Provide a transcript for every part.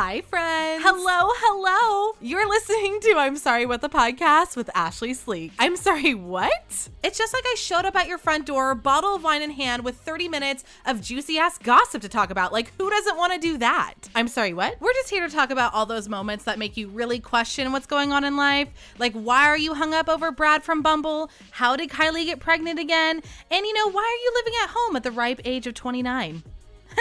Hi, friends. Hello, hello. You're listening to I'm Sorry What the Podcast with Ashlee Sleek. I'm sorry, what? It's just like I showed up at your front door, bottle of wine in hand, with 30 minutes of juicy ass gossip to talk about. Like, who doesn't want to do that? I'm sorry, what? We're just here to talk about all those moments that make you really question what's going on in life. Like, why are you hung up over Brad from Bumble? How did Kylie get pregnant again? And, you know, why are you living at home at the ripe age of 29?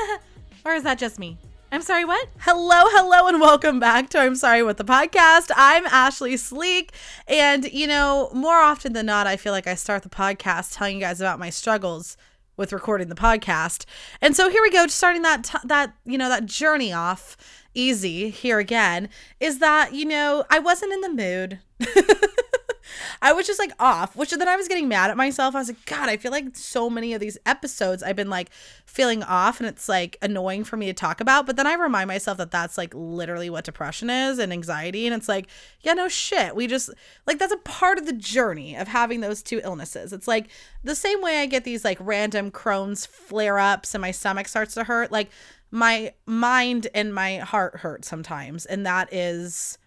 or is that just me? I'm sorry, what? Hello, hello, and welcome back to I'm Sorry What the Podcast. I'm Ashlee Sleek. And, you know, more often than not, I feel like I start the podcast telling you guys about my struggles with recording the podcast. And so here we go, starting that, t- that, you know, that journey off easy here again is that, you know, I wasn't in the mood. I was just like off, which then I was getting mad at myself. I was like, God, I feel like so many of these episodes I've been like feeling off and it's like annoying for me to talk about. But then I remind myself that that's like literally what depression is and anxiety. And it's like, yeah, no shit. We just like that's a part of the journey of having those two illnesses. It's like the same way I get these like random Crohn's flare ups and my stomach starts to hurt. Like my mind and my heart hurt sometimes. And that is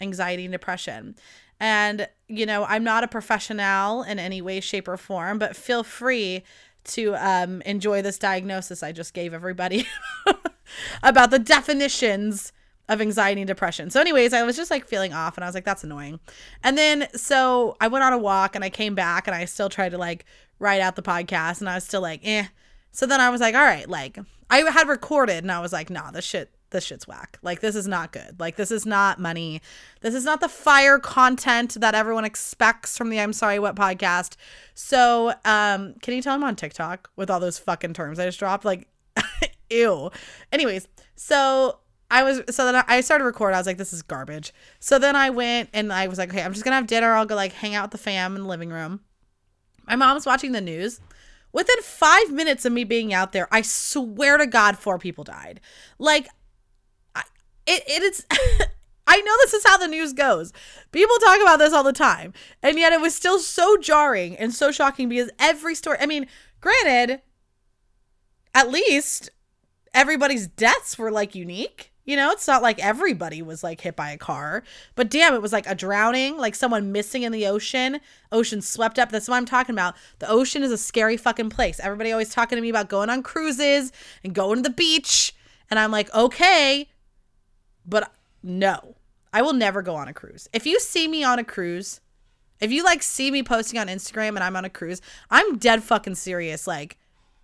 anxiety and depression. And, you know, I'm not a professional in any way, shape, or form, but feel free to um, enjoy this diagnosis I just gave everybody about the definitions of anxiety and depression. So, anyways, I was just like feeling off and I was like, that's annoying. And then, so I went on a walk and I came back and I still tried to like write out the podcast and I was still like, eh. So then I was like, all right, like I had recorded and I was like, nah, this shit this shit's whack. Like this is not good. Like this is not money. This is not the fire content that everyone expects from the I'm sorry what podcast. So, um can you tell I'm on TikTok with all those fucking terms I just dropped like ew. Anyways, so I was so then I started recording. I was like, this is garbage. So then I went and I was like, okay, I'm just gonna have dinner. I'll go like hang out with the fam in the living room. My mom's watching the news. Within five minutes of me being out there, I swear to God, four people died. Like it, it is I know this is how the news goes. People talk about this all the time. And yet it was still so jarring and so shocking because every story, I mean, granted, at least everybody's deaths were like unique. You know, it's not like everybody was like hit by a car, but damn, it was like a drowning, like someone missing in the ocean, ocean swept up. That's what I'm talking about. The ocean is a scary fucking place. Everybody always talking to me about going on cruises and going to the beach. And I'm like, okay, but no, I will never go on a cruise. If you see me on a cruise, if you like see me posting on Instagram and I'm on a cruise, I'm dead fucking serious. Like,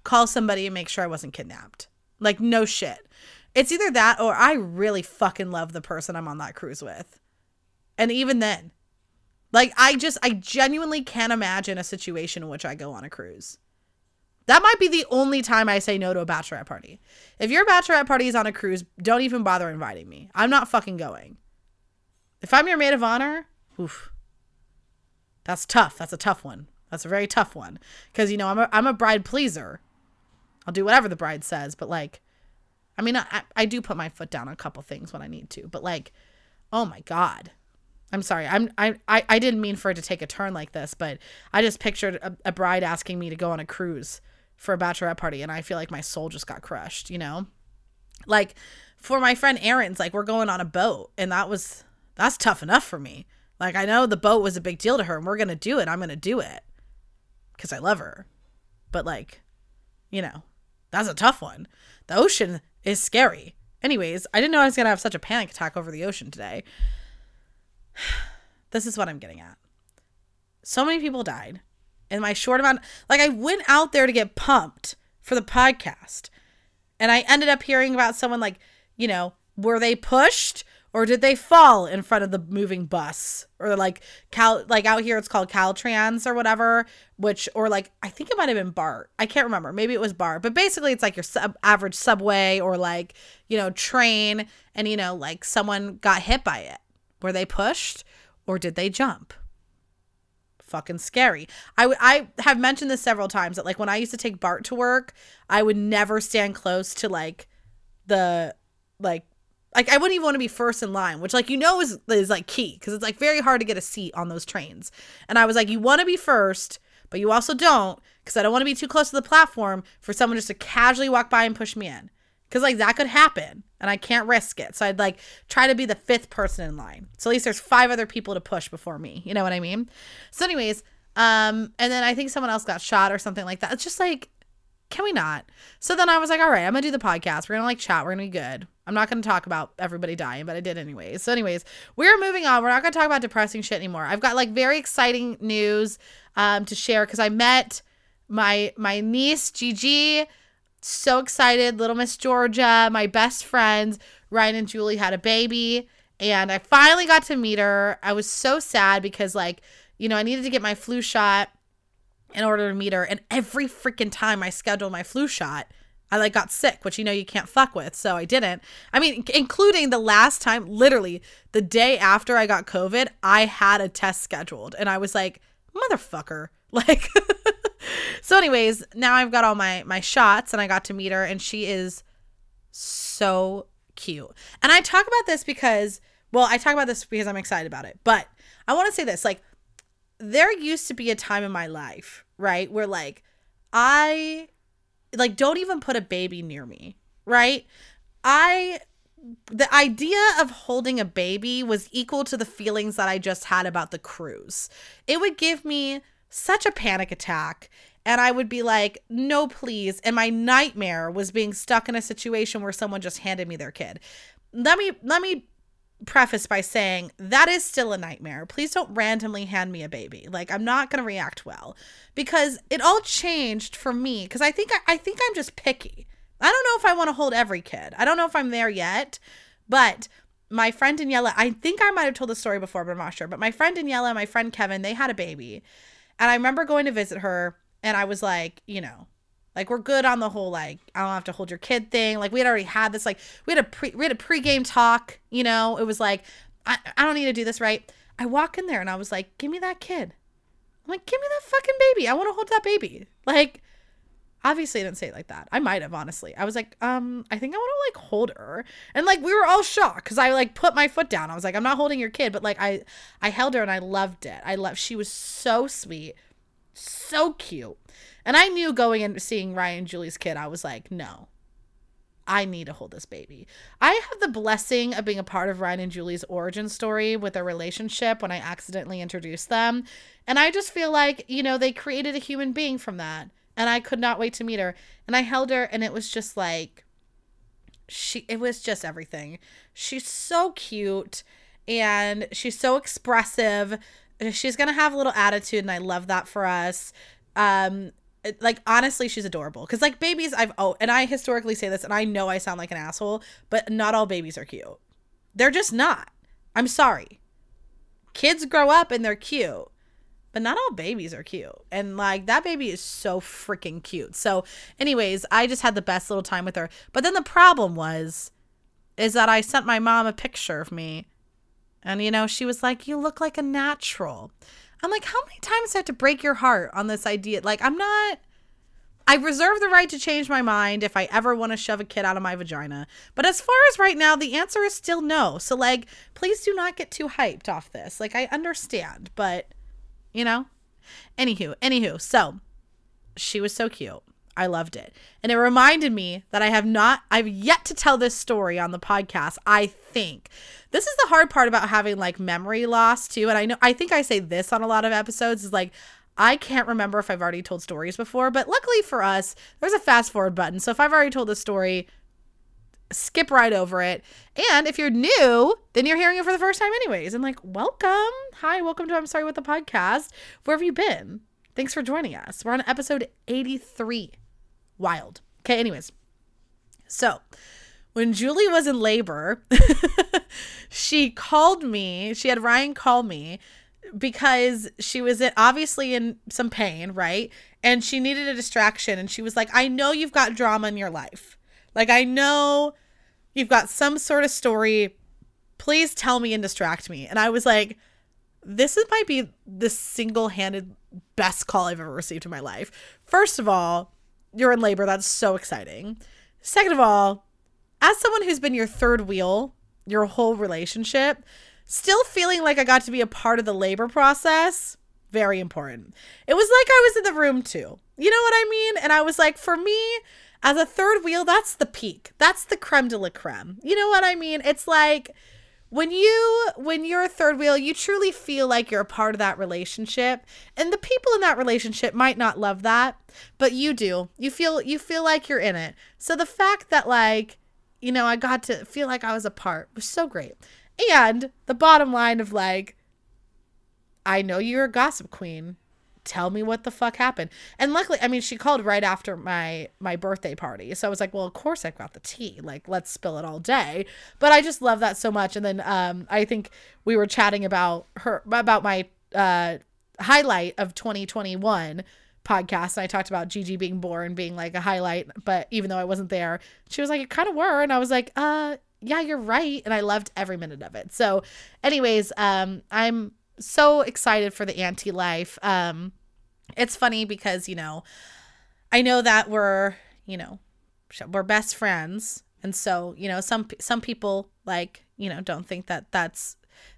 call somebody and make sure I wasn't kidnapped. Like, no shit. It's either that or I really fucking love the person I'm on that cruise with. And even then, like, I just, I genuinely can't imagine a situation in which I go on a cruise. That might be the only time I say no to a bachelorette party. If your bachelorette party is on a cruise, don't even bother inviting me. I'm not fucking going. If I'm your maid of honor, oof. That's tough. That's a tough one. That's a very tough one. Because, you know, I'm a, I'm a bride pleaser. I'll do whatever the bride says. But, like, I mean, I, I do put my foot down on a couple things when I need to. But, like, oh my God. I'm sorry. I'm I, I I didn't mean for it to take a turn like this, but I just pictured a, a bride asking me to go on a cruise for a bachelorette party and I feel like my soul just got crushed, you know? Like for my friend Aaron's, like we're going on a boat and that was that's tough enough for me. Like I know the boat was a big deal to her and we're going to do it. I'm going to do it cuz I love her. But like, you know, that's a tough one. The ocean is scary. Anyways, I didn't know I was going to have such a panic attack over the ocean today. this is what I'm getting at. So many people died in my short amount like I went out there to get pumped for the podcast. And I ended up hearing about someone like, you know, were they pushed or did they fall in front of the moving bus or like cal like out here it's called caltrans or whatever which or like i think it might have been bart. I can't remember. Maybe it was bart. But basically it's like your sub- average subway or like you know train and you know like someone got hit by it. Were they pushed or did they jump fucking scary. I, I have mentioned this several times that like when I used to take Bart to work, I would never stand close to like the like like I wouldn't even want to be first in line, which like you know is is like key because it's like very hard to get a seat on those trains. And I was like, you want to be first, but you also don't because I don't want to be too close to the platform for someone just to casually walk by and push me in. Cause like that could happen and I can't risk it. So I'd like try to be the fifth person in line. So at least there's five other people to push before me. You know what I mean? So, anyways, um, and then I think someone else got shot or something like that. It's just like, can we not? So then I was like, all right, I'm gonna do the podcast. We're gonna like chat. We're gonna be good. I'm not gonna talk about everybody dying, but I did anyways. So, anyways, we're moving on. We're not gonna talk about depressing shit anymore. I've got like very exciting news um to share because I met my my niece Gigi so excited. Little Miss Georgia, my best friends, Ryan and Julie had a baby. And I finally got to meet her. I was so sad because, like, you know, I needed to get my flu shot in order to meet her. And every freaking time I scheduled my flu shot, I like got sick, which you know you can't fuck with. So I didn't. I mean, including the last time, literally the day after I got COVID, I had a test scheduled. And I was like, motherfucker. Like, so anyways now i've got all my my shots and i got to meet her and she is so cute and i talk about this because well i talk about this because i'm excited about it but i want to say this like there used to be a time in my life right where like i like don't even put a baby near me right i the idea of holding a baby was equal to the feelings that I just had about the cruise. It would give me such a panic attack and I would be like, no, please. And my nightmare was being stuck in a situation where someone just handed me their kid. Let me let me preface by saying that is still a nightmare. Please don't randomly hand me a baby. Like I'm not going to react well because it all changed for me cuz I think I, I think I'm just picky. I don't know if I want to hold every kid. I don't know if I'm there yet, but my friend Daniela, I think I might have told the story before, but I'm not sure. But my friend Daniela, my friend Kevin, they had a baby. And I remember going to visit her and I was like, you know, like we're good on the whole like I don't have to hold your kid thing. Like we had already had this like we had a pre we had a pregame talk, you know. It was like I, I don't need to do this right. I walk in there and I was like, give me that kid. I'm like, give me that fucking baby. I want to hold that baby. Like obviously I didn't say it like that. I might have honestly. I was like, um, I think I want to like hold her. And like we were all shocked because I like put my foot down. I was like, I'm not holding your kid, but like I I held her and I loved it. I love she was so sweet so cute. And I knew going and seeing Ryan Julie's kid, I was like, no, I need to hold this baby. I have the blessing of being a part of Ryan and Julie's origin story with their relationship when I accidentally introduced them. And I just feel like, you know, they created a human being from that. And I could not wait to meet her. And I held her, and it was just like, she, it was just everything. She's so cute and she's so expressive. She's gonna have a little attitude and i love that for us. Um like honestly she's adorable. Because like babies i've oh and i historically say this and i know i sound like an asshole but not all babies are cute. They're just not. I'm sorry. Kids grow up and they're cute but not all babies are cute and like that baby is so freaking cute so anyways i just had the best little time with her but then the problem was is that i sent my mom a picture of me and, you know, she was like, You look like a natural. I'm like, How many times do I have to break your heart on this idea? Like, I'm not. I reserve the right to change my mind if I ever want to shove a kid out of my vagina. But as far as right now, the answer is still no. So, like, please do not get too hyped off this. Like, I understand, but, you know? Anywho, anywho, so she was so cute. I loved it. And it reminded me that I have not, I've yet to tell this story on the podcast, I think. This is the hard part about having like memory loss too. And I know, I think I say this on a lot of episodes is like, I can't remember if I've already told stories before, but luckily for us, there's a fast forward button. So if I've already told a story, skip right over it. And if you're new, then you're hearing it for the first time, anyways. And like, welcome. Hi, welcome to I'm Sorry What the Podcast. Where have you been? Thanks for joining us. We're on episode 83. Wild. Okay, anyways. So, when Julie was in labor, she called me. She had Ryan call me because she was obviously in some pain, right? And she needed a distraction. And she was like, I know you've got drama in your life. Like, I know you've got some sort of story. Please tell me and distract me. And I was like, this is, might be the single handed best call I've ever received in my life. First of all, you're in labor. That's so exciting. Second of all, as someone who's been your third wheel your whole relationship, still feeling like I got to be a part of the labor process, very important. It was like I was in the room too. You know what I mean? And I was like, for me, as a third wheel, that's the peak. That's the creme de la creme. You know what I mean? It's like when you when you're a third wheel you truly feel like you're a part of that relationship and the people in that relationship might not love that but you do you feel you feel like you're in it so the fact that like you know i got to feel like i was a part was so great and the bottom line of like i know you're a gossip queen tell me what the fuck happened. And luckily i mean she called right after my my birthday party. So i was like well of course i've got the tea. Like let's spill it all day. But i just love that so much. And then um i think we were chatting about her about my uh highlight of 2021 podcast. And i talked about gigi being born being like a highlight. But even though i wasn't there she was like it kind of were. And i was like uh yeah you're right. And i loved every minute of it. So anyways um i'm so excited for the auntie life. Um, it's funny because you know, I know that we're you know, we're best friends, and so you know, some some people like you know don't think that that's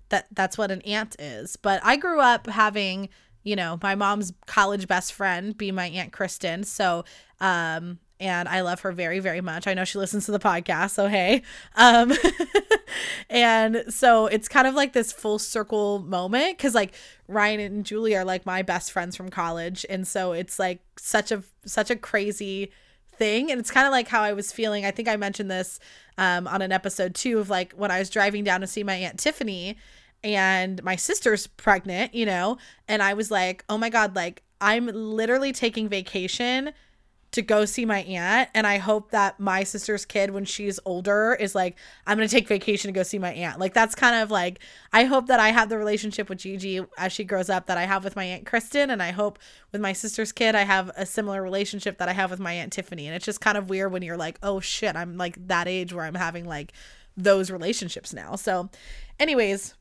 that that's what an aunt is. But I grew up having you know my mom's college best friend be my aunt Kristen, so um and I love her very, very much. I know she listens to the podcast, so hey. Um, and so it's kind of like this full circle moment because like Ryan and Julie are like my best friends from college, and so it's like such a such a crazy thing, and it's kind of like how I was feeling. I think I mentioned this um, on an episode too of like when I was driving down to see my aunt Tiffany, and my sister's pregnant, you know, and I was like, oh my god, like I'm literally taking vacation to go see my aunt and i hope that my sister's kid when she's older is like i'm gonna take vacation to go see my aunt like that's kind of like i hope that i have the relationship with gigi as she grows up that i have with my aunt kristen and i hope with my sister's kid i have a similar relationship that i have with my aunt tiffany and it's just kind of weird when you're like oh shit i'm like that age where i'm having like those relationships now so anyways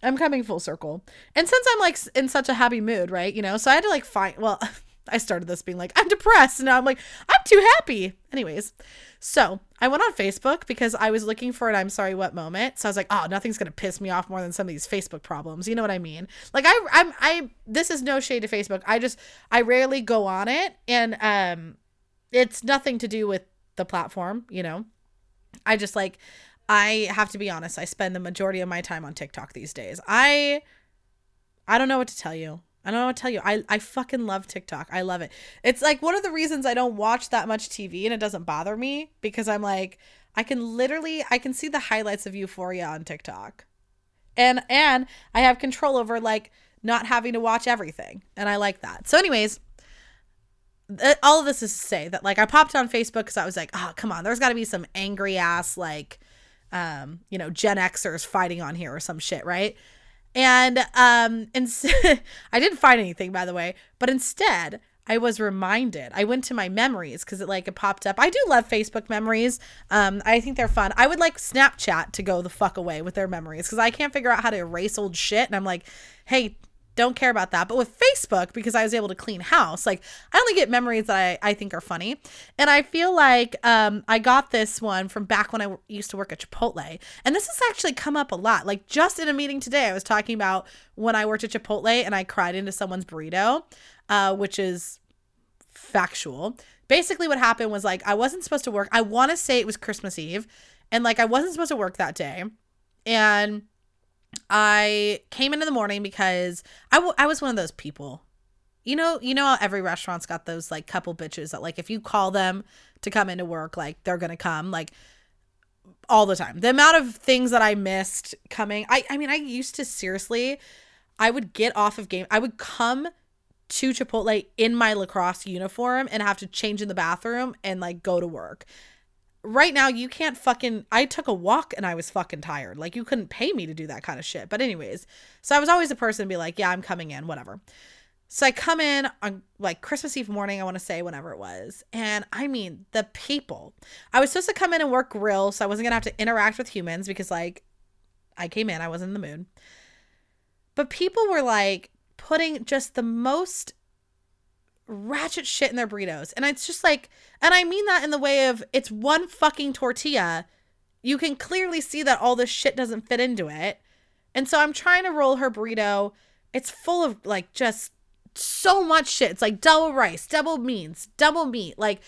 I'm coming full circle. And since I'm like in such a happy mood, right? You know, so I had to like find, well, I started this being like, I'm depressed. And now I'm like, I'm too happy. Anyways, so I went on Facebook because I was looking for an I'm sorry what moment. So I was like, oh, nothing's gonna piss me off more than some of these Facebook problems. You know what I mean? Like I I'm I this is no shade to Facebook. I just I rarely go on it and um it's nothing to do with the platform, you know. I just like I have to be honest, I spend the majority of my time on TikTok these days. I I don't know what to tell you. I don't know to tell you. I, I fucking love TikTok. I love it. It's like one of the reasons I don't watch that much TV and it doesn't bother me because I'm like, I can literally I can see the highlights of Euphoria on TikTok. And and I have control over like not having to watch everything. And I like that. So anyways, all of this is to say that like I popped on Facebook because I was like, oh come on, there's got to be some angry ass like, um, you know, Gen Xers fighting on here or some shit, right? And um and I didn't find anything by the way, but instead I was reminded. I went to my memories because it like it popped up. I do love Facebook memories. Um, I think they're fun. I would like Snapchat to go the fuck away with their memories because I can't figure out how to erase old shit. And I'm like, hey, don't care about that. But with Facebook, because I was able to clean house, like I only get memories that I, I think are funny. And I feel like um, I got this one from back when I used to work at Chipotle. And this has actually come up a lot. Like just in a meeting today, I was talking about when I worked at Chipotle and I cried into someone's burrito, uh, which is factual. Basically, what happened was like I wasn't supposed to work. I want to say it was Christmas Eve. And like I wasn't supposed to work that day. And I came in in the morning because I, w- I was one of those people. You know, you know how every restaurant's got those like couple bitches that like if you call them to come into work, like they're gonna come like all the time. The amount of things that I missed coming, I I mean, I used to seriously, I would get off of game. I would come to Chipotle in my lacrosse uniform and have to change in the bathroom and like go to work right now you can't fucking I took a walk and I was fucking tired. Like you couldn't pay me to do that kind of shit. But anyways, so I was always a person to be like, yeah, I'm coming in, whatever. So I come in on like Christmas Eve morning, I want to say whenever it was. And I mean, the people. I was supposed to come in and work grill, so I wasn't going to have to interact with humans because like I came in, I wasn't in the mood. But people were like putting just the most ratchet shit in their burritos. And it's just like, and I mean that in the way of it's one fucking tortilla. You can clearly see that all this shit doesn't fit into it. And so I'm trying to roll her burrito. It's full of like just so much shit. It's like double rice, double beans, double meat, like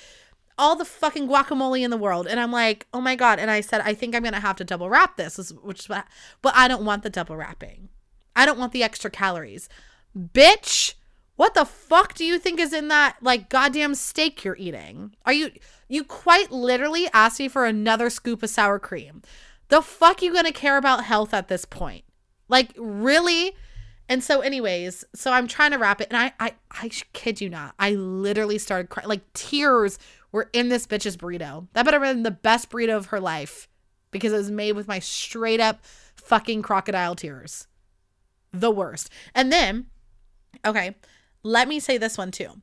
all the fucking guacamole in the world. And I'm like, oh my God. And I said, I think I'm going to have to double wrap this, which is what, but I don't want the double wrapping. I don't want the extra calories. Bitch, what the fuck do you think is in that like goddamn steak you're eating? Are you, you quite literally asked me for another scoop of sour cream. The fuck you gonna care about health at this point? Like, really? And so, anyways, so I'm trying to wrap it, and I, I, I kid you not, I literally started crying. Like tears were in this bitch's burrito. That better have been the best burrito of her life, because it was made with my straight up fucking crocodile tears. The worst. And then, okay, let me say this one too.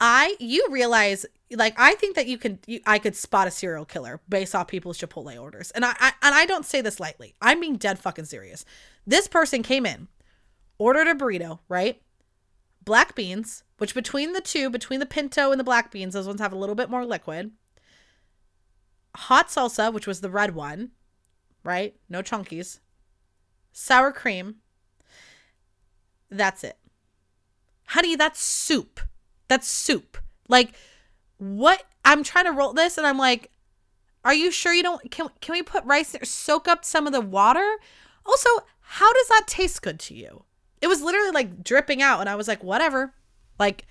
I, you realize, like, I think that you can, you, I could spot a serial killer based off people's Chipotle orders, and I, I, and I don't say this lightly. I'm being dead fucking serious. This person came in ordered a burrito, right? Black beans, which between the two, between the pinto and the black beans, those ones have a little bit more liquid. Hot salsa, which was the red one, right? No chunkies. Sour cream. That's it. Honey, that's soup. That's soup. Like, what? I'm trying to roll this and I'm like, are you sure you don't? Can, can we put rice there? Soak up some of the water? Also, how does that taste good to you? It was literally like dripping out, and I was like, whatever. Like,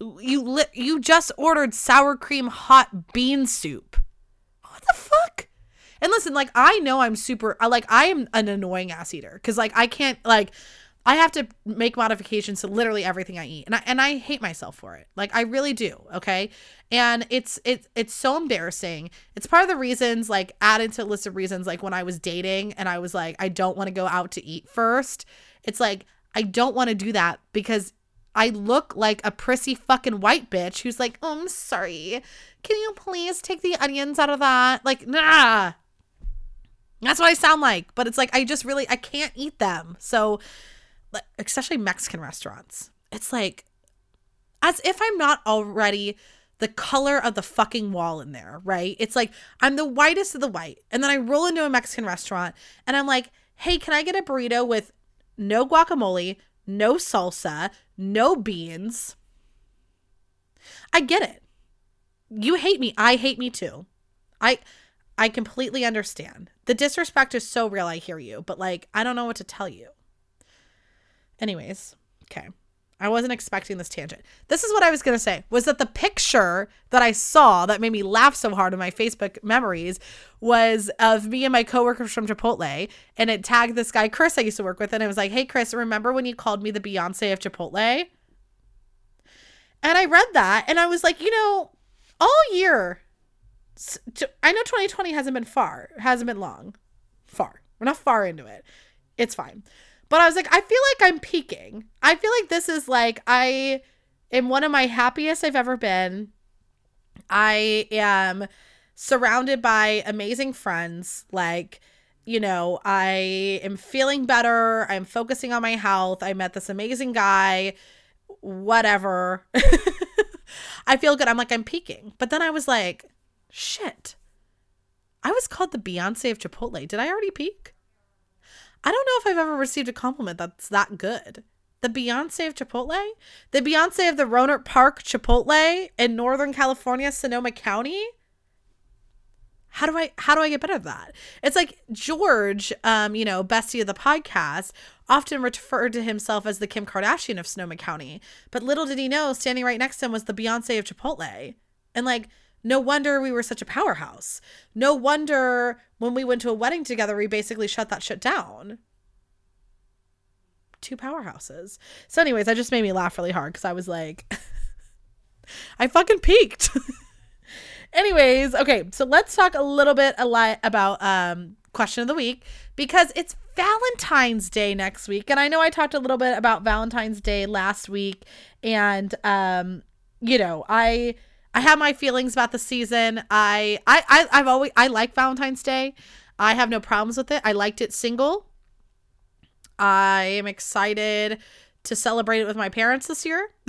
you li- you just ordered sour cream hot bean soup. What the fuck? And listen, like I know I'm super like I am an annoying ass eater cuz like I can't like I have to make modifications to literally everything I eat. And I and I hate myself for it. Like I really do, okay? And it's it's it's so embarrassing. It's part of the reasons like added to a list of reasons like when I was dating and I was like I don't want to go out to eat first it's like, I don't want to do that because I look like a prissy fucking white bitch who's like, oh, I'm sorry. Can you please take the onions out of that? Like, nah. That's what I sound like. But it's like, I just really, I can't eat them. So, especially Mexican restaurants, it's like, as if I'm not already the color of the fucking wall in there, right? It's like, I'm the whitest of the white. And then I roll into a Mexican restaurant and I'm like, hey, can I get a burrito with no guacamole, no salsa, no beans. I get it. You hate me. I hate me too. I I completely understand. The disrespect is so real, I hear you, but like I don't know what to tell you. Anyways, okay. I wasn't expecting this tangent. This is what I was going to say was that the picture that I saw that made me laugh so hard in my Facebook memories was of me and my coworkers from Chipotle and it tagged this guy Chris I used to work with and it was like, "Hey Chris, remember when you called me the Beyonce of Chipotle?" And I read that and I was like, "You know, all year I know 2020 hasn't been far, hasn't been long. Far. We're not far into it. It's fine. But I was like, I feel like I'm peaking. I feel like this is like I am one of my happiest I've ever been. I am surrounded by amazing friends. Like, you know, I am feeling better. I'm focusing on my health. I met this amazing guy. Whatever. I feel good. I'm like, I'm peaking. But then I was like, shit. I was called the Beyonce of Chipotle. Did I already peak? I don't know if I've ever received a compliment that's that good. The Beyonce of Chipotle? The Beyonce of the Rohnert Park Chipotle in Northern California, Sonoma County? How do I how do I get better at that? It's like George, um, you know, bestie of the podcast, often referred to himself as the Kim Kardashian of Sonoma County. But little did he know, standing right next to him was the Beyonce of Chipotle. And like no wonder we were such a powerhouse. No wonder when we went to a wedding together, we basically shut that shit down. Two powerhouses. So, anyways, that just made me laugh really hard because I was like, I fucking peaked. anyways, okay, so let's talk a little bit a lot about um question of the week because it's Valentine's Day next week. And I know I talked a little bit about Valentine's Day last week and um you know, I I have my feelings about the season. I, I, I I've always I like Valentine's Day. I have no problems with it. I liked it single. I am excited to celebrate it with my parents this year.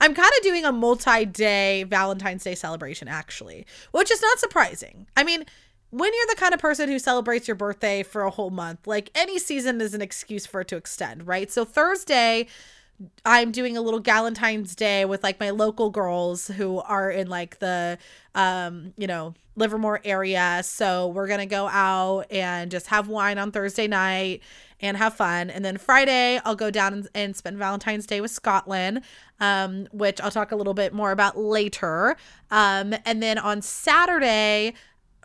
I'm kind of doing a multi-day Valentine's Day celebration actually, which is not surprising. I mean, when you're the kind of person who celebrates your birthday for a whole month, like any season is an excuse for it to extend, right? So Thursday I'm doing a little Galentine's Day with like my local girls who are in like the um, you know, Livermore area. So we're gonna go out and just have wine on Thursday night and have fun. And then Friday, I'll go down and, and spend Valentine's Day with Scotland, um, which I'll talk a little bit more about later. Um, and then on Saturday,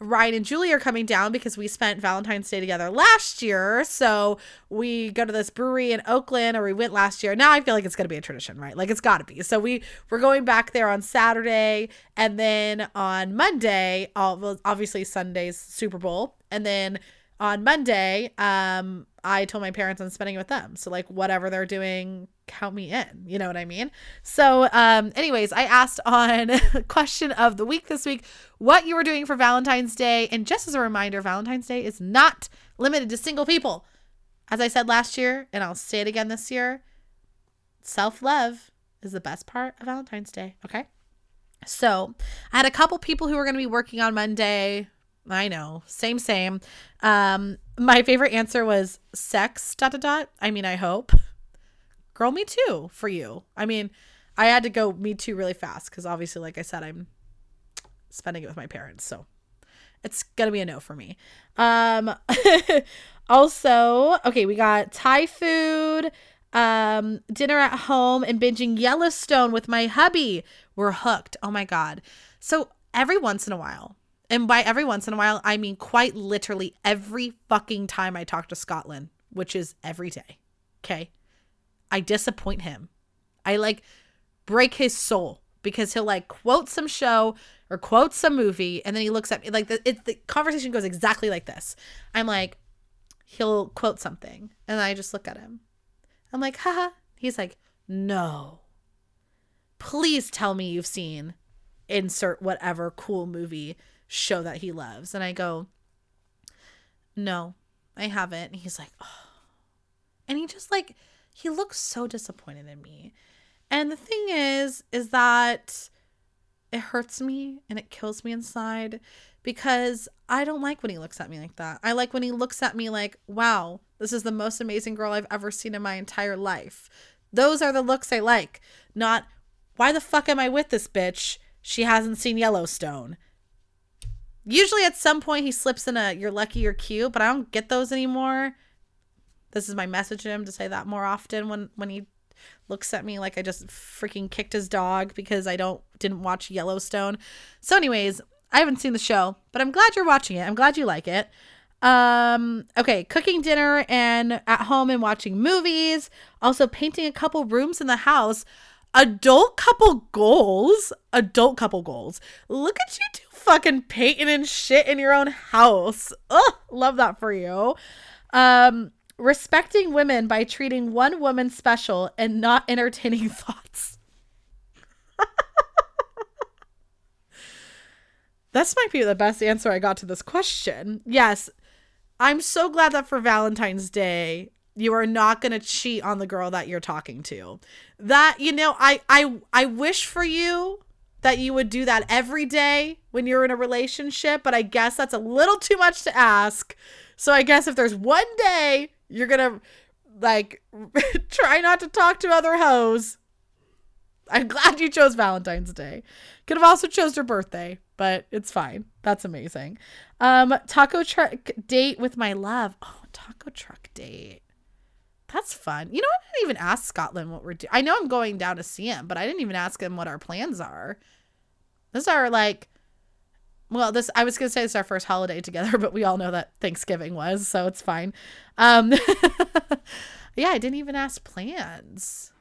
Ryan and Julie are coming down because we spent Valentine's Day together last year. So we go to this brewery in Oakland, or we went last year. Now I feel like it's gonna be a tradition, right? Like it's gotta be. So we we're going back there on Saturday, and then on Monday, obviously Sunday's Super Bowl, and then on Monday, um, I told my parents I'm spending it with them. So like whatever they're doing, count me in. You know what I mean? So um anyways, I asked on question of the week this week what you were doing for Valentine's Day. And just as a reminder, Valentine's Day is not limited to single people. As I said last year, and I'll say it again this year, self-love is the best part of Valentine's Day, okay? So, I had a couple people who were going to be working on Monday. I know, same, same. Um, my favorite answer was sex, dot, dot, dot. I mean, I hope. Girl, me too for you. I mean, I had to go me too really fast because obviously, like I said, I'm spending it with my parents. So it's going to be a no for me. Um, also, okay, we got Thai food, um, dinner at home, and binging Yellowstone with my hubby. We're hooked. Oh my God. So every once in a while, and by every once in a while, I mean quite literally every fucking time I talk to Scotland, which is every day. Okay. I disappoint him. I like break his soul because he'll like quote some show or quote some movie and then he looks at me like the, it, the conversation goes exactly like this. I'm like, he'll quote something and I just look at him. I'm like, haha. He's like, no. Please tell me you've seen insert whatever cool movie show that he loves. And I go, No, I haven't. And he's like, Oh. And he just like, he looks so disappointed in me. And the thing is, is that it hurts me and it kills me inside because I don't like when he looks at me like that. I like when he looks at me like, wow, this is the most amazing girl I've ever seen in my entire life. Those are the looks I like, not, why the fuck am I with this bitch? She hasn't seen Yellowstone. Usually at some point he slips in a you're lucky you're cute, but I don't get those anymore. This is my message to him to say that more often when when he looks at me like I just freaking kicked his dog because I don't didn't watch Yellowstone. So anyways, I haven't seen the show, but I'm glad you're watching it. I'm glad you like it. Um okay, cooking dinner and at home and watching movies, also painting a couple rooms in the house. Adult couple goals, adult couple goals. Look at you fucking painting and shit in your own house. Ugh, love that for you. Um, respecting women by treating one woman special and not entertaining thoughts. this might be the best answer I got to this question. Yes, I'm so glad that for Valentine's Day, you are not going to cheat on the girl that you're talking to. That, you know, I I I wish for you that you would do that every day when you're in a relationship, but I guess that's a little too much to ask. So I guess if there's one day you're gonna like try not to talk to other hoes. I'm glad you chose Valentine's Day. Could have also chose your birthday, but it's fine. That's amazing. Um, taco truck date with my love. Oh, taco truck date. That's fun. You know, I didn't even ask Scotland what we're doing. I know I'm going down to see him, but I didn't even ask him what our plans are. This is our like well, this I was gonna say it's our first holiday together, but we all know that Thanksgiving was, so it's fine. Um yeah, I didn't even ask plans.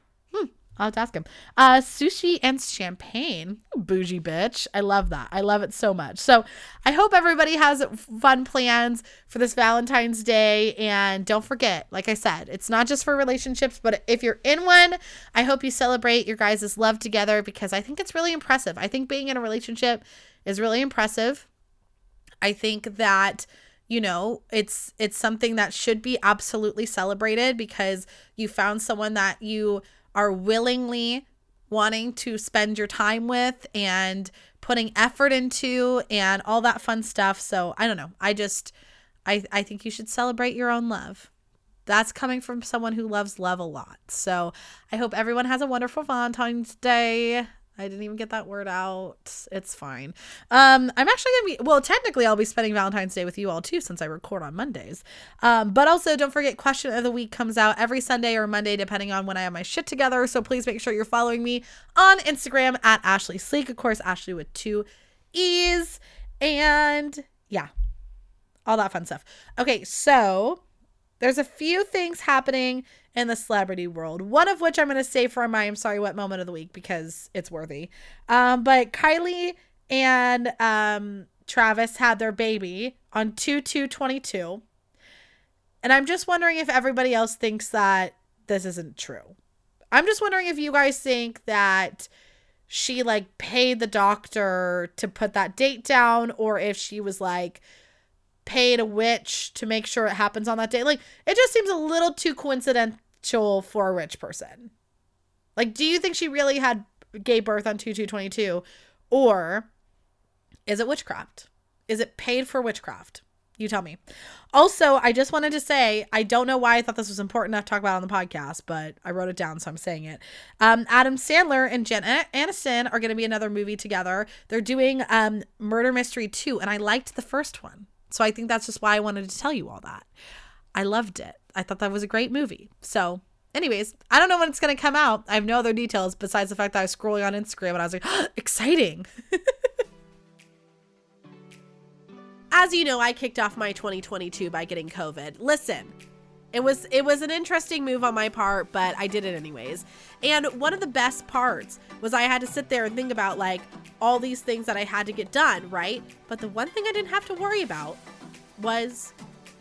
I'll have to ask him. Uh, sushi and champagne. Bougie bitch. I love that. I love it so much. So I hope everybody has fun plans for this Valentine's Day. And don't forget, like I said, it's not just for relationships, but if you're in one, I hope you celebrate your guys' love together because I think it's really impressive. I think being in a relationship is really impressive. I think that you know it's it's something that should be absolutely celebrated because you found someone that you are willingly wanting to spend your time with and putting effort into and all that fun stuff. So I don't know. I just I I think you should celebrate your own love. that's coming from someone who loves love a lot. So I hope everyone has a wonderful Valentine's Day. I didn't even get that word out. It's fine. Um, I'm actually gonna be well. Technically, I'll be spending Valentine's Day with you all too, since I record on Mondays. Um, but also don't forget, question of the week comes out every Sunday or Monday, depending on when I have my shit together. So please make sure you're following me on Instagram at Ashlee Sleek. Of course, Ashlee with two e's, and yeah, all that fun stuff. Okay, so there's a few things happening in the celebrity world. One of which I'm going to save for my I'm sorry what moment of the week because it's worthy. Um, but Kylie and um, Travis had their baby on 2 2 22. And I'm just wondering if everybody else thinks that this isn't true. I'm just wondering if you guys think that she like paid the doctor to put that date down or if she was like paid a witch to make sure it happens on that day. Like it just seems a little too coincidental for a rich person. Like, do you think she really had gay birth on 2222? Or is it witchcraft? Is it paid for witchcraft? You tell me. Also, I just wanted to say I don't know why I thought this was important enough to talk about on the podcast, but I wrote it down, so I'm saying it. Um, Adam Sandler and Jen Aniston are going to be another movie together. They're doing um, Murder Mystery 2, and I liked the first one. So I think that's just why I wanted to tell you all that. I loved it. I thought that was a great movie. So, anyways, I don't know when it's going to come out. I have no other details besides the fact that I was scrolling on Instagram and I was like, oh, exciting. As you know, I kicked off my 2022 by getting COVID. Listen, it was it was an interesting move on my part, but I did it anyways. And one of the best parts was I had to sit there and think about like all these things that I had to get done, right? But the one thing I didn't have to worry about was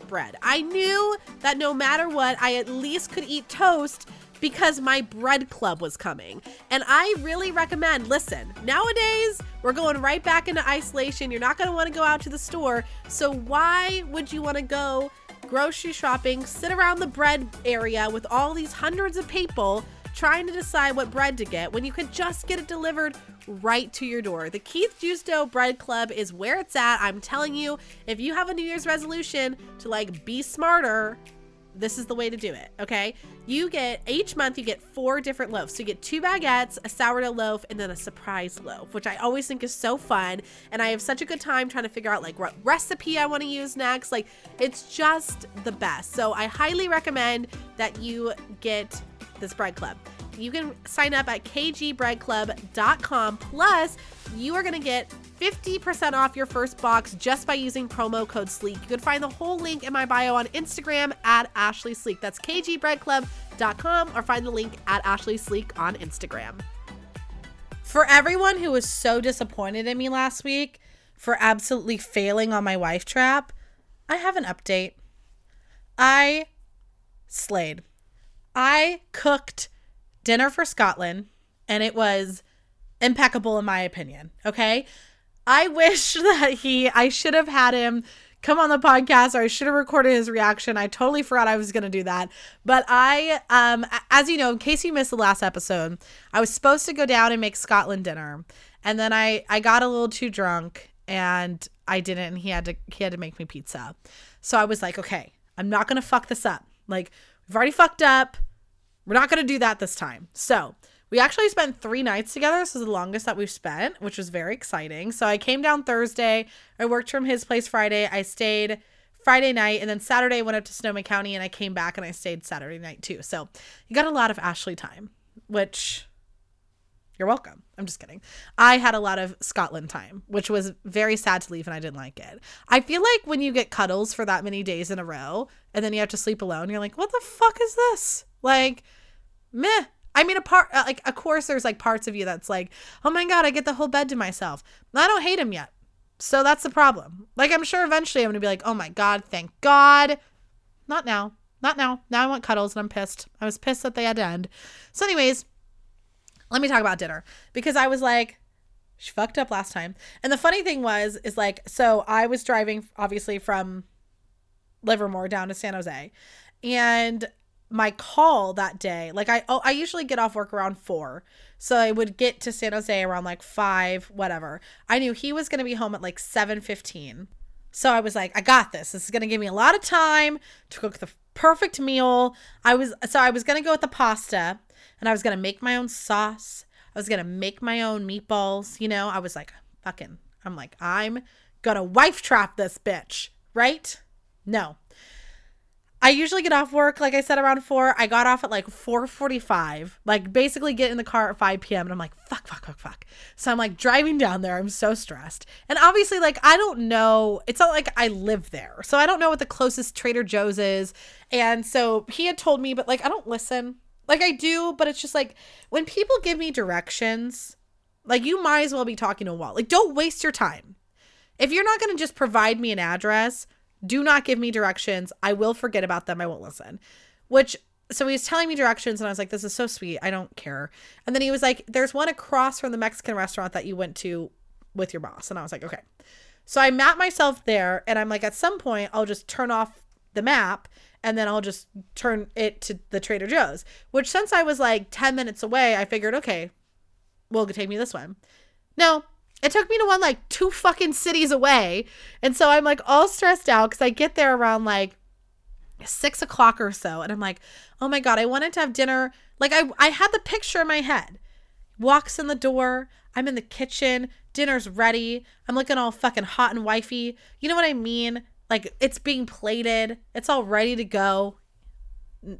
bread. I knew that no matter what, I at least could eat toast because my bread club was coming. And I really recommend listen, nowadays we're going right back into isolation. You're not going to want to go out to the store. So, why would you want to go grocery shopping, sit around the bread area with all these hundreds of people trying to decide what bread to get when you could just get it delivered right to your door. The Keith Justo Bread Club is where it's at. I'm telling you, if you have a New Year's resolution to like be smarter, this is the way to do it. Okay. You get each month, you get four different loaves. So you get two baguettes, a sourdough loaf, and then a surprise loaf, which I always think is so fun. And I have such a good time trying to figure out like what recipe I want to use next. Like it's just the best. So I highly recommend that you get this bread club you can sign up at kgbreadclub.com. Plus, you are going to get 50% off your first box just by using promo code SLEEK. You can find the whole link in my bio on Instagram at Ashlee Sleek. That's kgbreadclub.com or find the link at Ashlee Sleek on Instagram. For everyone who was so disappointed in me last week for absolutely failing on my wife trap, I have an update. I slayed. I cooked dinner for Scotland, and it was impeccable in my opinion. Okay. I wish that he, I should have had him come on the podcast or I should have recorded his reaction. I totally forgot I was going to do that. But I, um, as you know, in case you missed the last episode, I was supposed to go down and make Scotland dinner. And then I, I got a little too drunk and I didn't. And he had to, he had to make me pizza. So I was like, okay, I'm not going to fuck this up. Like, we've already fucked up. We're not going to do that this time. So, we actually spent three nights together. This is the longest that we've spent, which was very exciting. So, I came down Thursday. I worked from his place Friday. I stayed Friday night. And then Saturday, went up to Sonoma County and I came back and I stayed Saturday night too. So, you got a lot of Ashlee time, which you're welcome. I'm just kidding. I had a lot of Scotland time, which was very sad to leave and I didn't like it. I feel like when you get cuddles for that many days in a row and then you have to sleep alone, you're like, what the fuck is this? Like, meh. I mean, a part uh, like, of course, there's like parts of you that's like, oh my god, I get the whole bed to myself. I don't hate him yet, so that's the problem. Like, I'm sure eventually I'm gonna be like, oh my god, thank God. Not now, not now. Now I want cuddles, and I'm pissed. I was pissed that they had to end. So, anyways, let me talk about dinner because I was like, she fucked up last time. And the funny thing was, is like, so I was driving obviously from Livermore down to San Jose, and my call that day like i oh, i usually get off work around four so i would get to san jose around like five whatever i knew he was going to be home at like 7.15 so i was like i got this this is going to give me a lot of time to cook the perfect meal. I was so I was gonna go with the pasta, and I was gonna make my own sauce. I was gonna make my own meatballs. You know, I was like, fucking. I'm like, I'm gonna wife trap this bitch, right? No. I usually get off work, like I said, around four. I got off at like 4:45, like basically get in the car at 5 p.m. And I'm like, fuck, fuck, fuck, fuck. So I'm like driving down there. I'm so stressed. And obviously, like, I don't know. It's not like I live there. So I don't know what the closest Trader Joe's is. And so he had told me, but like, I don't listen. Like I do, but it's just like when people give me directions, like you might as well be talking to a wall. Like, don't waste your time. If you're not to just provide me an address, do not give me directions. I will forget about them. I won't listen. Which so he was telling me directions and I was like, this is so sweet. I don't care. And then he was like, there's one across from the Mexican restaurant that you went to with your boss. And I was like, okay. So I map myself there and I'm like, at some point, I'll just turn off the map and then I'll just turn it to the Trader Joe's. Which since I was like 10 minutes away, I figured, okay, well, take me this one. No, it took me to one like two fucking cities away. And so I'm like all stressed out because I get there around like six o'clock or so. And I'm like, oh my God, I wanted to have dinner. Like I, I had the picture in my head. Walks in the door. I'm in the kitchen. Dinner's ready. I'm looking all fucking hot and wifey. You know what I mean? Like it's being plated. It's all ready to go.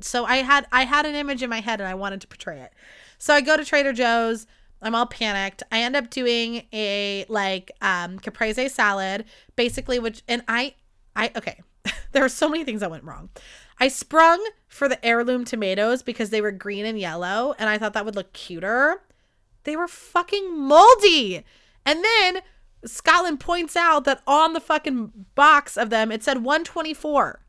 So I had I had an image in my head and I wanted to portray it. So I go to Trader Joe's. I'm all panicked. I end up doing a like um caprese salad, basically, which and I I okay. there were so many things that went wrong. I sprung for the heirloom tomatoes because they were green and yellow, and I thought that would look cuter. They were fucking moldy. And then Scotland points out that on the fucking box of them it said 124.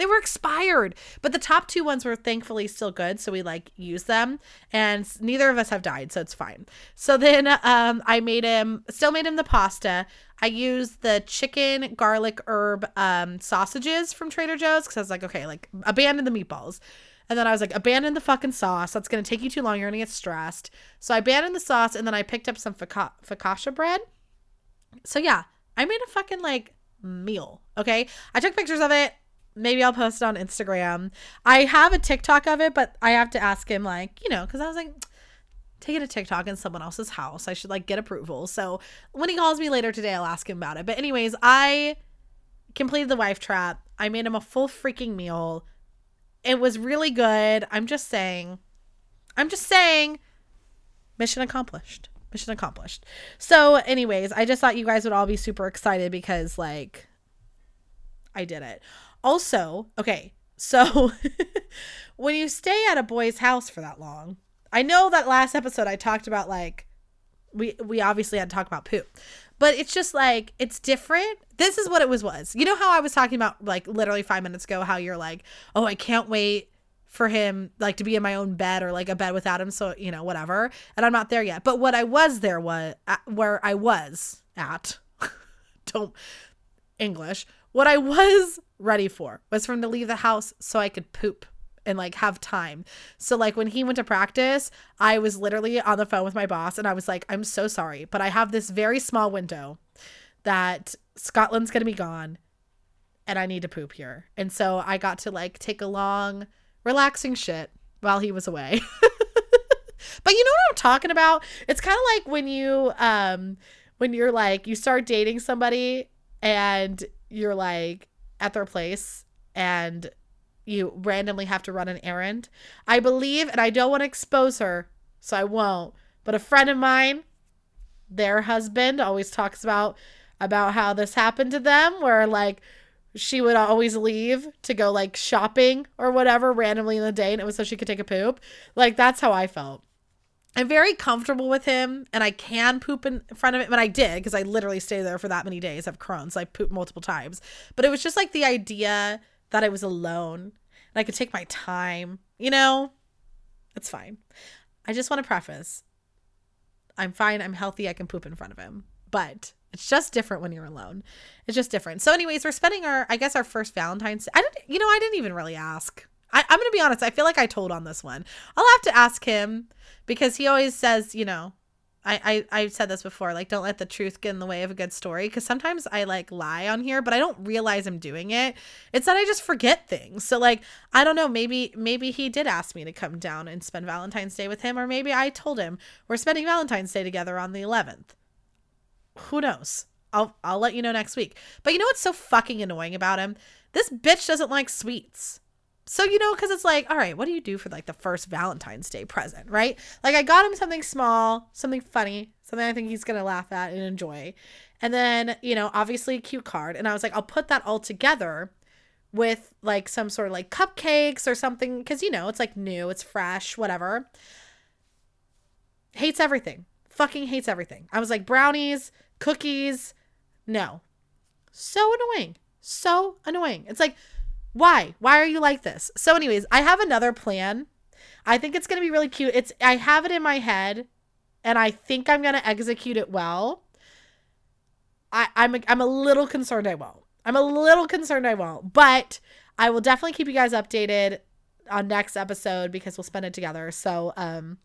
They were expired, but the top two ones were thankfully still good, so we like use them, and neither of us have died, so it's fine. So then um, I made him, still made him the pasta. I used the chicken garlic herb um, sausages from Trader Joe's because I was like, okay, like abandon the meatballs. And then I was like, abandon the fucking sauce. That's going to take you too long. You're going to get stressed. So I abandoned the sauce and then I picked up some focaccia, focaccia bread. So yeah, I made a fucking like meal. Okay. I took pictures of it maybe I'll post it on Instagram. I have a TikTok of it, but I have to ask him, like, you know, because I was like, taking a TikTok in someone else's house. I should like get approval. So when he calls me later today, I'll ask him about it. But, anyways, I completed the wife trap. I made him a full freaking meal. It was really good. I'm just saying, I'm just saying, mission accomplished. Mission accomplished. So, anyways, I just thought you guys would all be super excited because, like, I did it. Also, okay, so when you stay at a boy's house for that long, I know that last episode I talked about like we we obviously had to talk about poop. But it's just like it's different. This is what it was was. You know how I was talking about like literally 5 minutes ago how you're like, "Oh, I can't wait for him like to be in my own bed or like a bed without him so you know whatever and i'm not there yet but what i was there was uh, where i was at don't english what I was ready for was for him to leave the house so I could poop and like have time. So like when he went to practice, I was literally on the phone with my boss and I was like, "I'm so sorry, but I have this very small window that Scotland's going to be gone and I need to poop here." And so I got to like take a long relaxing shit while he was away. but you know what I'm talking about? It's kind of like when you um when you're like you start dating somebody and you're like at their place and you randomly have to run an errand. I believe, and I don't want to expose her, so I won't, but a friend of mine, their husband always talks about about how this happened to them where like she would always leave to go like shopping or whatever randomly in the day and it was so she could take a poop. Like that's how I felt. I'm very comfortable with him and I can poop in front of him. And I did because I literally stayed there for that many days. Have Crohn's. So I pooped multiple times. But it was just like the idea that I was alone and I could take my time. You know, it's fine. I just want to preface I'm fine. I'm healthy. I can poop in front of him. But it's just different when you're alone. It's just different. So, anyways, we're spending our, I guess, our first Valentine's. I didn't, you know, I didn't even really ask. I, I'm to be honest. I feel like I told on this one. I'll have to ask him because he always says, you know, I, I I've said this before, like don't let the truth get in the way of a good story. Cause sometimes I like lie on here, but I don't realize I'm doing it. It's that I just forget things. So like I don't know, maybe maybe he did ask me to come down and spend Valentine's Day with him, or maybe I told him we're spending Valentine's Day together on the eleventh. Who knows? I'll I'll let you know next week. But you know what's so fucking annoying about him? This bitch doesn't like sweets. So, you know, because it's like, all right, what do you do for like the first Valentine's Day present, right? Like, I got him something small, something funny, something I think he's going to laugh at and enjoy. And then, you know, obviously a cute card. And I was like, I'll put that all together with like some sort of like cupcakes or something. Because, you know, it's like new, it's fresh, whatever. Hates everything. Fucking hates everything. I was like, brownies, cookies, no. So annoying. So annoying. It's like, why? Why are you like this? So, anyways, I have another plan. I think it's gonna be really cute. It's I have it in my head, and I think I'm gonna execute it well. I, I'm a, I'm a little concerned I won't. I'm a little concerned I won't, but I will definitely keep you guys updated on next episode because we'll spend it together. So um,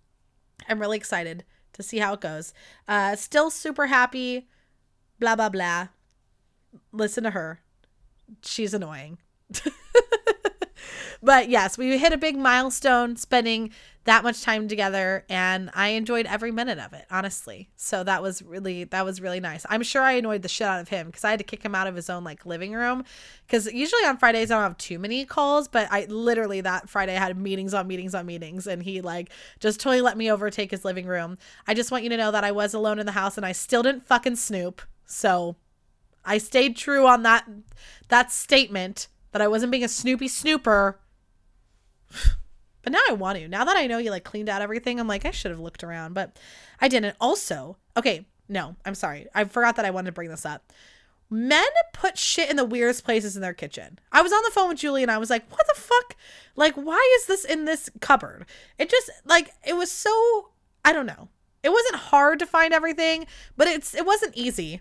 I'm really excited to see how it goes. Uh, still super happy. Blah blah blah. Listen to her. She's annoying. but yes, we hit a big milestone spending that much time together and I enjoyed every minute of it, honestly. So that was really that was really nice. I'm sure I annoyed the shit out of him cuz I had to kick him out of his own like living room cuz usually on Fridays I don't have too many calls, but I literally that Friday I had meetings on meetings on meetings and he like just totally let me overtake his living room. I just want you to know that I was alone in the house and I still didn't fucking snoop. So I stayed true on that that statement that I wasn't being a snoopy snooper. But now I want to. Now that I know you like cleaned out everything, I'm like, I should have looked around, but I didn't. Also, okay, no, I'm sorry. I forgot that I wanted to bring this up. Men put shit in the weirdest places in their kitchen. I was on the phone with Julie and I was like, what the fuck? Like, why is this in this cupboard? It just, like, it was so, I don't know. It wasn't hard to find everything, but it's, it wasn't easy.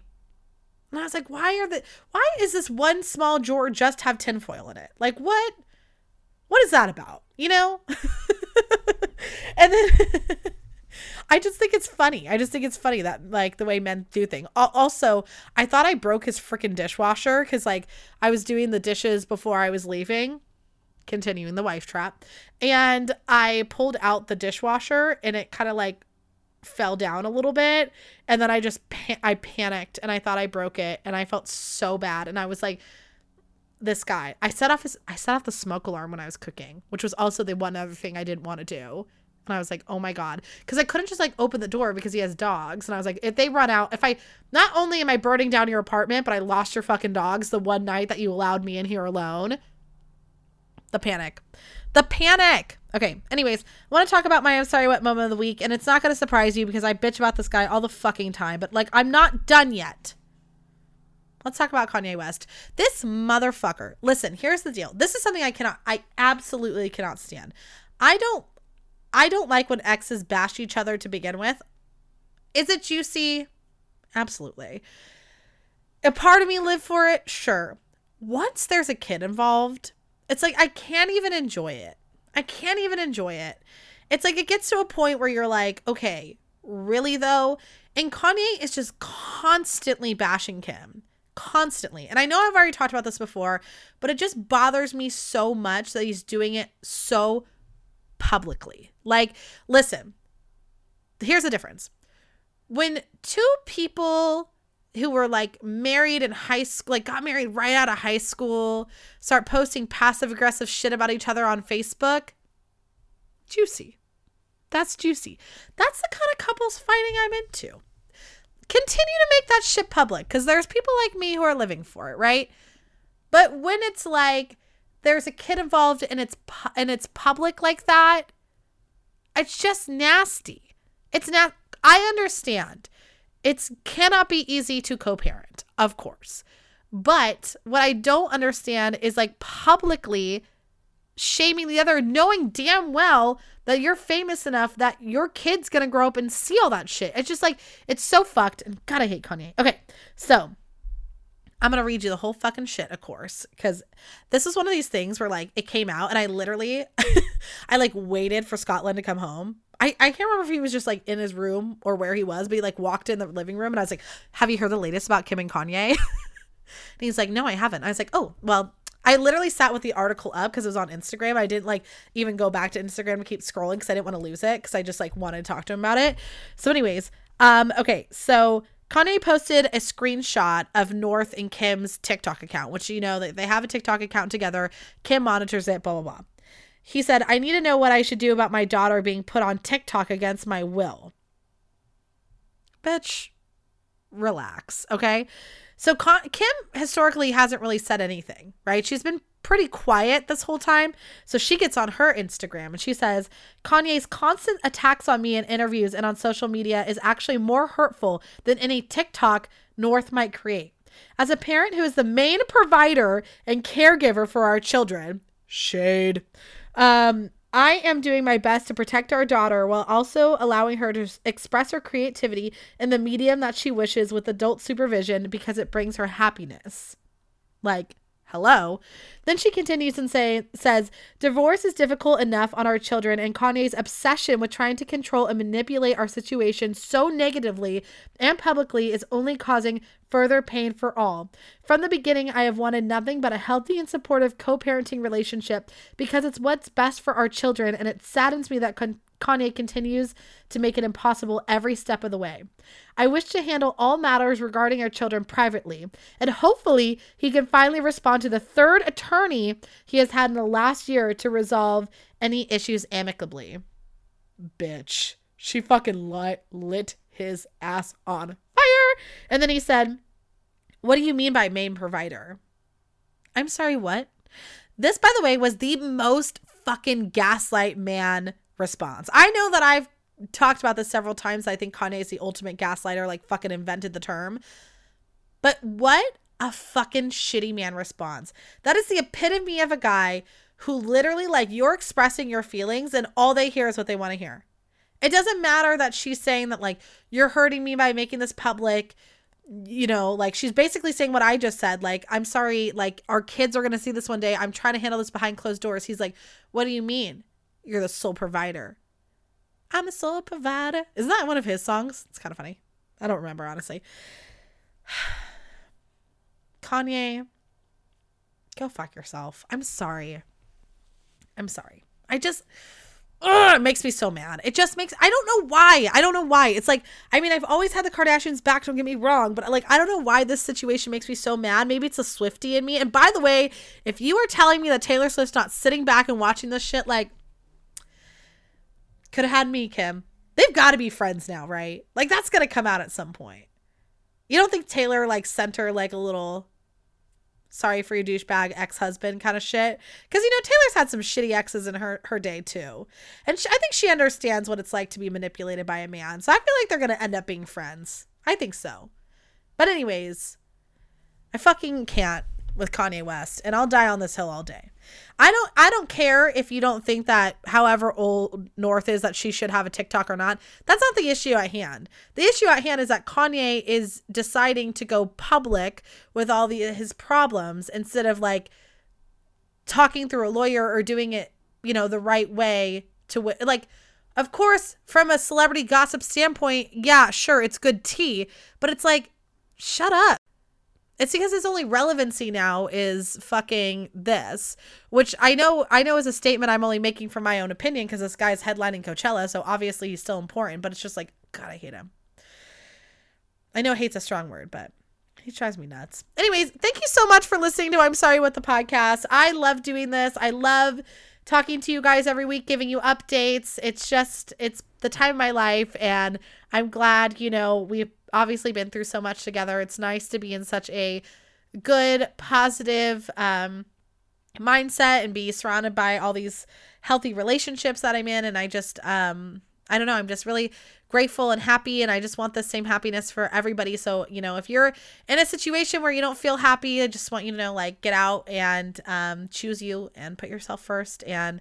And I was like, why are the why is this one small drawer just have tinfoil in it? Like what what is that about? You know? and then I just think it's funny. I just think it's funny that like the way men do things. Also, I thought I broke his freaking dishwasher because like I was doing the dishes before I was leaving, continuing the wife trap, and I pulled out the dishwasher and it kind of like fell down a little bit and then I just pa- I panicked and I thought I broke it and I felt so bad and I was like this guy I set off his I set off the smoke alarm when I was cooking which was also the one other thing I didn't want to do and I was like oh my god cuz I couldn't just like open the door because he has dogs and I was like if they run out if I not only am I burning down your apartment but I lost your fucking dogs the one night that you allowed me in here alone the panic the panic. Okay, anyways, I want to talk about my I'm sorry what moment of the week, and it's not going to surprise you because I bitch about this guy all the fucking time, but like, I'm not done yet. Let's talk about Kanye West. This motherfucker. Listen, here's the deal. This is something I cannot, I absolutely cannot stand. I don't, I don't like when exes bash each other to begin with. Is it juicy? Absolutely. A part of me live for it? Sure. Once there's a kid involved, it's like I can't even enjoy it. I can't even enjoy it. It's like it gets to a point where you're like, okay, really though? And Kanye is just constantly bashing Kim. Constantly. And I know I've already talked about this before, but it just bothers me so much that he's doing it so publicly. Like, listen, here's the difference. When two people who were like married in high school, like got married right out of high school, start posting passive aggressive shit about each other on Facebook. Juicy. That's juicy. That's the kind of couples fighting I'm into. Continue to make that shit public because there's people like me who are living for it, right? But when it's like there's a kid involved and it's pu- and it's public like that, it's just nasty. It's not. I understand it's cannot be easy to co-parent, of course. But what I don't understand is like publicly shaming the other, knowing damn well that you're famous enough that your kid's gonna grow up and see all that shit. It's just like it's so fucked. And God, I hate Kanye. Okay, so I'm gonna read you the whole fucking shit, of course, because this is one of these things where like it came out and I literally, I like waited for Scotland to come home. I I, can't remember if he was just like in his room or where he was, but he like walked in the living room and I was like, Have you heard the latest about Kim and Kanye? and he's like, No, I haven't. I was like, Oh, well, I literally sat with the article up because it was on Instagram. I didn't like even go back to Instagram to keep scrolling because I didn't want to lose it because I just like wanted to talk to him about it. So, anyways, um, okay, so Kanye posted a screenshot of North and Kim's TikTok account, which you know they have a TikTok account together. Kim monitors it, blah blah blah. He said, "I need to know what I should do about my daughter being put on TikTok against my will." Bitch, relax, okay? So Kim historically hasn't really said anything, right? She's been pretty quiet this whole time. So she gets on her Instagram and she says, Kanye's constant attacks on me in interviews and on social media is actually more hurtful than any TikTok North might create. As a parent who is the main provider and caregiver for our children, shade. Um, I am doing my best to protect our daughter while also allowing her to express her creativity in the medium that she wishes with adult supervision because it brings her happiness. Like, hello. Then she continues and say, says, Divorce is difficult enough on our children, and Kanye's obsession with trying to control and manipulate our situation so negatively and publicly is only causing further pain for all. From the beginning, I have wanted nothing but a healthy and supportive co parenting relationship because it's what's best for our children, and it saddens me that con- Kanye continues to make it impossible every step of the way. I wish to handle all matters regarding our children privately, and hopefully he can finally respond to the third attorney he has had in the last year to resolve any issues amicably. Bitch. She fucking lit, his ass on fire. And then he said, what do you mean by main provider? I'm sorry, what? This, by the way, was the most fucking gaslight man response. I know that I've talked about this several times. I think Kanye is the ultimate gaslighter, like fucking invented the term. But what a fucking shitty man response. That is the epitome of a guy who literally, like, you're expressing your feelings and all they hear is what they want to hear. It doesn't matter that she's saying that, like, you're hurting me by making this public you know, like she's basically saying what I just said. Like, I'm sorry, like our kids are gonna see this one day. I'm trying to handle this behind closed doors. He's like, What do you mean? You're the sole provider. I'm a sole provider. Isn't that one of his songs? It's kind of funny. I don't remember honestly. Kanye, go fuck yourself. I'm sorry. I'm sorry. I just Ugh, it makes me so mad. It just makes I don't know why. I don't know why. It's like I mean I've always had the Kardashians back. Don't get me wrong, but like I don't know why this situation makes me so mad. Maybe it's a Swifty in me. And by the way, if you are telling me that Taylor Swift's not sitting back and watching this shit, like could have had me, Kim. They've got to be friends now, right? Like that's gonna come out at some point. You don't think Taylor like sent her like a little sorry for your douchebag ex-husband kind of shit because you know taylor's had some shitty exes in her her day too and she, i think she understands what it's like to be manipulated by a man so i feel like they're gonna end up being friends i think so but anyways i fucking can't with Kanye West and I'll die on this hill all day. I don't I don't care if you don't think that however old North is that she should have a TikTok or not. That's not the issue at hand. The issue at hand is that Kanye is deciding to go public with all the his problems instead of like talking through a lawyer or doing it, you know, the right way to like of course from a celebrity gossip standpoint, yeah, sure, it's good tea, but it's like shut up it's because his only relevancy now is fucking this, which I know I know is a statement I'm only making from my own opinion because this guy's headlining Coachella, so obviously he's still important, but it's just like god, I hate him. I know hate's a strong word, but he drives me nuts. Anyways, thank you so much for listening to I'm Sorry What the Podcast. I love doing this. I love talking to you guys every week, giving you updates. It's just it's the time of my life and I'm glad, you know, we've obviously been through so much together. It's nice to be in such a good, positive um, mindset and be surrounded by all these healthy relationships that I'm in. And I just, um, I don't know, I'm just really grateful and happy. And I just want the same happiness for everybody. So, you know, if you're in a situation where you don't feel happy, I just want you to know, like, get out and um, choose you and put yourself first. And,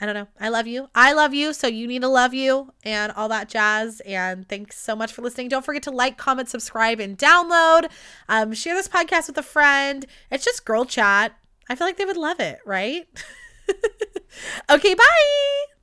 I don't know. I love you. I love you. So you need to love you and all that jazz. And thanks so much for listening. Don't forget to like, comment, subscribe, and download. Um, share this podcast with a friend. It's just girl chat. I feel like they would love it, right? okay, bye.